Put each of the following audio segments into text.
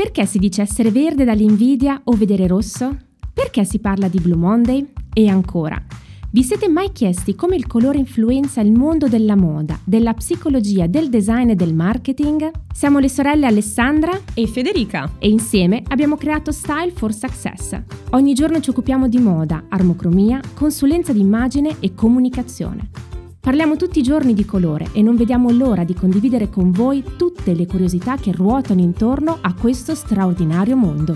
Perché si dice essere verde dall'invidia o vedere rosso? Perché si parla di Blue Monday? E ancora, vi siete mai chiesti come il colore influenza il mondo della moda, della psicologia, del design e del marketing? Siamo le sorelle Alessandra e Federica e insieme abbiamo creato Style for Success. Ogni giorno ci occupiamo di moda, armocromia, consulenza di immagine e comunicazione. Parliamo tutti i giorni di colore e non vediamo l'ora di condividere con voi tutte le curiosità che ruotano intorno a questo straordinario mondo.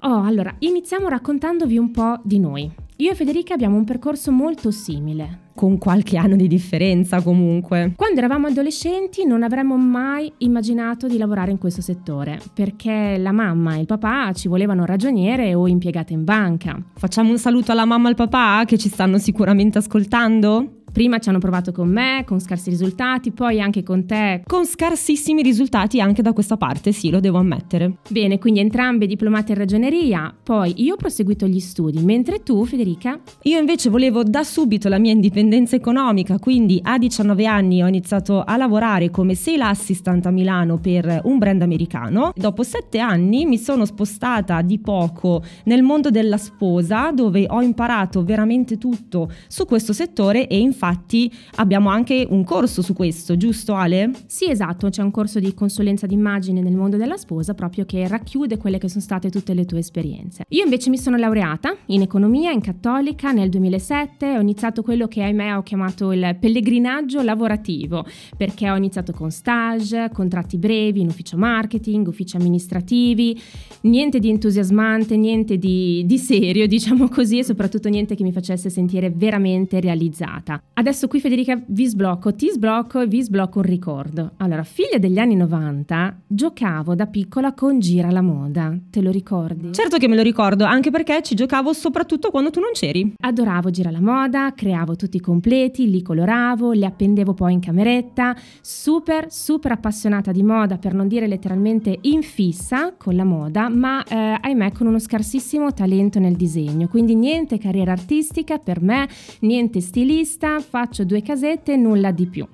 Oh, allora, iniziamo raccontandovi un po' di noi. Io e Federica abbiamo un percorso molto simile. Con qualche anno di differenza comunque. Quando eravamo adolescenti non avremmo mai immaginato di lavorare in questo settore, perché la mamma e il papà ci volevano ragioniere o impiegate in banca. Facciamo un saluto alla mamma e al papà che ci stanno sicuramente ascoltando? Prima ci hanno provato con me, con scarsi risultati, poi anche con te. Con scarsissimi risultati anche da questa parte, sì, lo devo ammettere. Bene, quindi entrambe diplomate in ragioneria, poi io ho proseguito gli studi, mentre tu, Federica? Io invece volevo da subito la mia indipendenza economica, quindi a 19 anni ho iniziato a lavorare come sale assistant a Milano per un brand americano. Dopo 7 anni mi sono spostata di poco nel mondo della sposa, dove ho imparato veramente tutto su questo settore e infatti infatti abbiamo anche un corso su questo, giusto Ale? Sì, esatto, c'è un corso di consulenza d'immagine nel mondo della sposa proprio che racchiude quelle che sono state tutte le tue esperienze. Io invece mi sono laureata in economia, in cattolica, nel 2007, ho iniziato quello che ahimè ho chiamato il pellegrinaggio lavorativo, perché ho iniziato con stage, contratti brevi in ufficio marketing, uffici amministrativi, niente di entusiasmante, niente di, di serio, diciamo così, e soprattutto niente che mi facesse sentire veramente realizzata. Adesso qui Federica vi sblocco, ti sblocco e vi sblocco un ricordo. Allora, figlia degli anni 90, giocavo da piccola con Gira la moda, te lo ricordi? Certo che me lo ricordo, anche perché ci giocavo soprattutto quando tu non c'eri. Adoravo Gira la moda, creavo tutti i completi, li coloravo, li appendevo poi in cameretta, super super appassionata di moda, per non dire letteralmente in fissa con la moda, ma eh, ahimè con uno scarsissimo talento nel disegno, quindi niente carriera artistica per me, niente stilista, faccio due casette e nulla di più.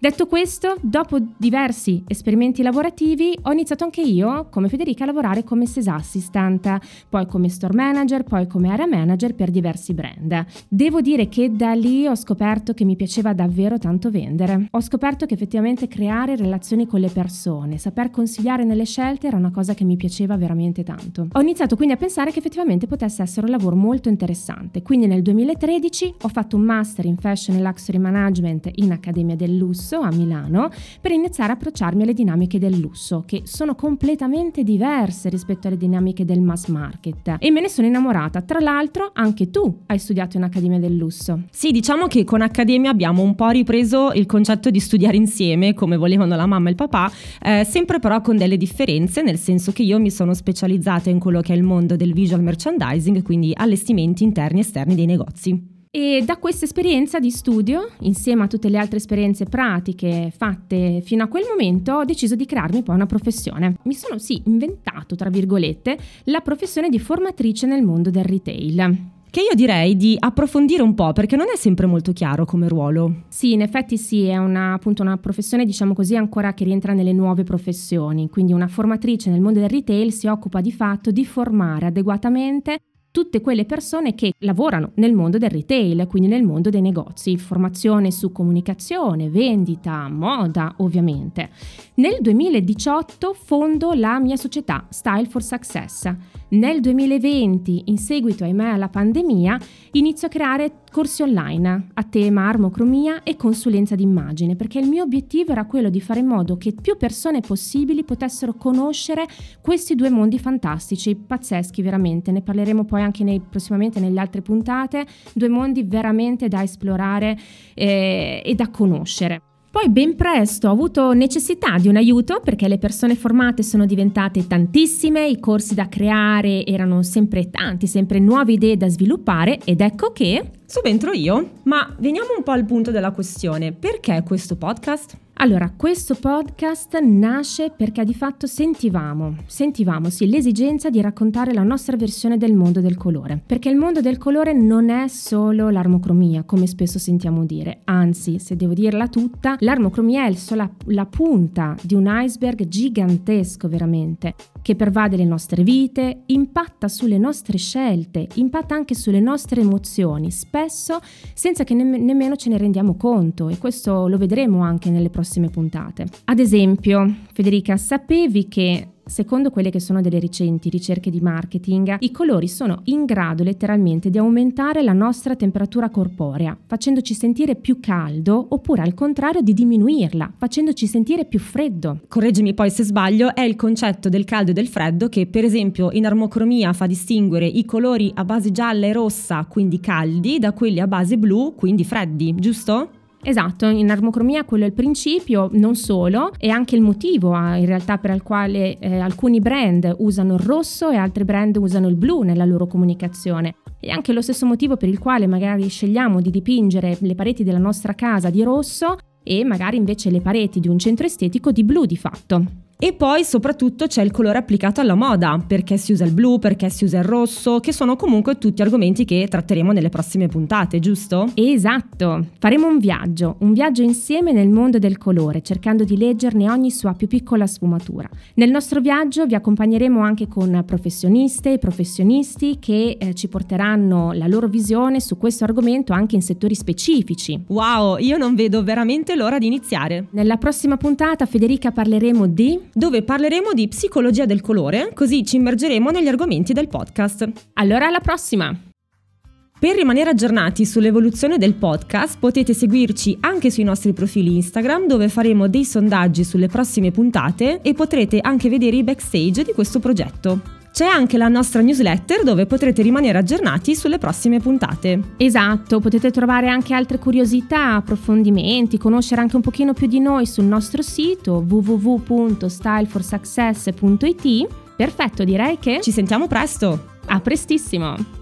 Detto questo, dopo diversi esperimenti lavorativi, ho iniziato anche io, come Federica, a lavorare come sales assistant, poi come store manager, poi come area manager per diversi brand. Devo dire che da lì ho scoperto che mi piaceva davvero tanto vendere. Ho scoperto che effettivamente creare relazioni con le persone, saper consigliare nelle scelte era una cosa che mi piaceva veramente tanto. Ho iniziato quindi a pensare che effettivamente potesse essere un lavoro molto interessante. Quindi nel 2013 ho fatto un master in fashion e luxury management in Accademia del Lusso lusso a Milano per iniziare a approcciarmi alle dinamiche del lusso, che sono completamente diverse rispetto alle dinamiche del mass market. E me ne sono innamorata. Tra l'altro, anche tu hai studiato in Accademia del Lusso. Sì, diciamo che con Accademia abbiamo un po' ripreso il concetto di studiare insieme, come volevano la mamma e il papà, eh, sempre però con delle differenze, nel senso che io mi sono specializzata in quello che è il mondo del visual merchandising, quindi allestimenti interni e esterni dei negozi. E da questa esperienza di studio, insieme a tutte le altre esperienze pratiche fatte fino a quel momento, ho deciso di crearmi poi una professione. Mi sono sì inventato, tra virgolette, la professione di formatrice nel mondo del retail. Che io direi di approfondire un po' perché non è sempre molto chiaro come ruolo. Sì, in effetti sì, è una, appunto una professione, diciamo così, ancora che rientra nelle nuove professioni. Quindi una formatrice nel mondo del retail si occupa di fatto di formare adeguatamente tutte quelle persone che lavorano nel mondo del retail, quindi nel mondo dei negozi, formazione su comunicazione, vendita, moda ovviamente. Nel 2018 fondo la mia società Style for Success. Nel 2020, in seguito ahimè alla pandemia, inizio a creare corsi online a tema armocromia e consulenza d'immagine, perché il mio obiettivo era quello di fare in modo che più persone possibili potessero conoscere questi due mondi fantastici, pazzeschi veramente, ne parleremo poi anche nei, prossimamente nelle altre puntate, due mondi veramente da esplorare eh, e da conoscere. Poi ben presto ho avuto necessità di un aiuto perché le persone formate sono diventate tantissime, i corsi da creare erano sempre tanti, sempre nuove idee da sviluppare ed ecco che Subentro io, ma veniamo un po' al punto della questione. Perché questo podcast? Allora, questo podcast nasce perché di fatto sentivamo, sentivamo sì, l'esigenza di raccontare la nostra versione del mondo del colore, perché il mondo del colore non è solo l'armocromia, come spesso sentiamo dire, anzi, se devo dirla tutta, l'armocromia è sola, la punta di un iceberg gigantesco veramente, che pervade le nostre vite, impatta sulle nostre scelte, impatta anche sulle nostre emozioni, spesso senza che ne- nemmeno ce ne rendiamo conto e questo lo vedremo anche nelle prossime puntate. Ad esempio, Federica, sapevi che Secondo quelle che sono delle recenti ricerche di marketing, i colori sono in grado letteralmente di aumentare la nostra temperatura corporea, facendoci sentire più caldo, oppure al contrario di diminuirla, facendoci sentire più freddo. Correggimi poi se sbaglio, è il concetto del caldo e del freddo che per esempio in armocromia fa distinguere i colori a base gialla e rossa, quindi caldi, da quelli a base blu, quindi freddi, giusto? Esatto, in armocromia quello è il principio, non solo, è anche il motivo ah, in realtà per il quale eh, alcuni brand usano il rosso e altri brand usano il blu nella loro comunicazione. E anche lo stesso motivo per il quale magari scegliamo di dipingere le pareti della nostra casa di rosso e magari invece le pareti di un centro estetico di blu di fatto. E poi soprattutto c'è il colore applicato alla moda, perché si usa il blu, perché si usa il rosso, che sono comunque tutti argomenti che tratteremo nelle prossime puntate, giusto? Esatto, faremo un viaggio, un viaggio insieme nel mondo del colore, cercando di leggerne ogni sua più piccola sfumatura. Nel nostro viaggio vi accompagneremo anche con professioniste e professionisti che eh, ci porteranno la loro visione su questo argomento anche in settori specifici. Wow, io non vedo veramente l'ora di iniziare. Nella prossima puntata Federica parleremo di dove parleremo di psicologia del colore, così ci immergeremo negli argomenti del podcast. Allora alla prossima! Per rimanere aggiornati sull'evoluzione del podcast potete seguirci anche sui nostri profili Instagram dove faremo dei sondaggi sulle prossime puntate e potrete anche vedere i backstage di questo progetto. C'è anche la nostra newsletter dove potrete rimanere aggiornati sulle prossime puntate. Esatto, potete trovare anche altre curiosità, approfondimenti, conoscere anche un pochino più di noi sul nostro sito www.styleforsuccess.it. Perfetto, direi che ci sentiamo presto. A prestissimo!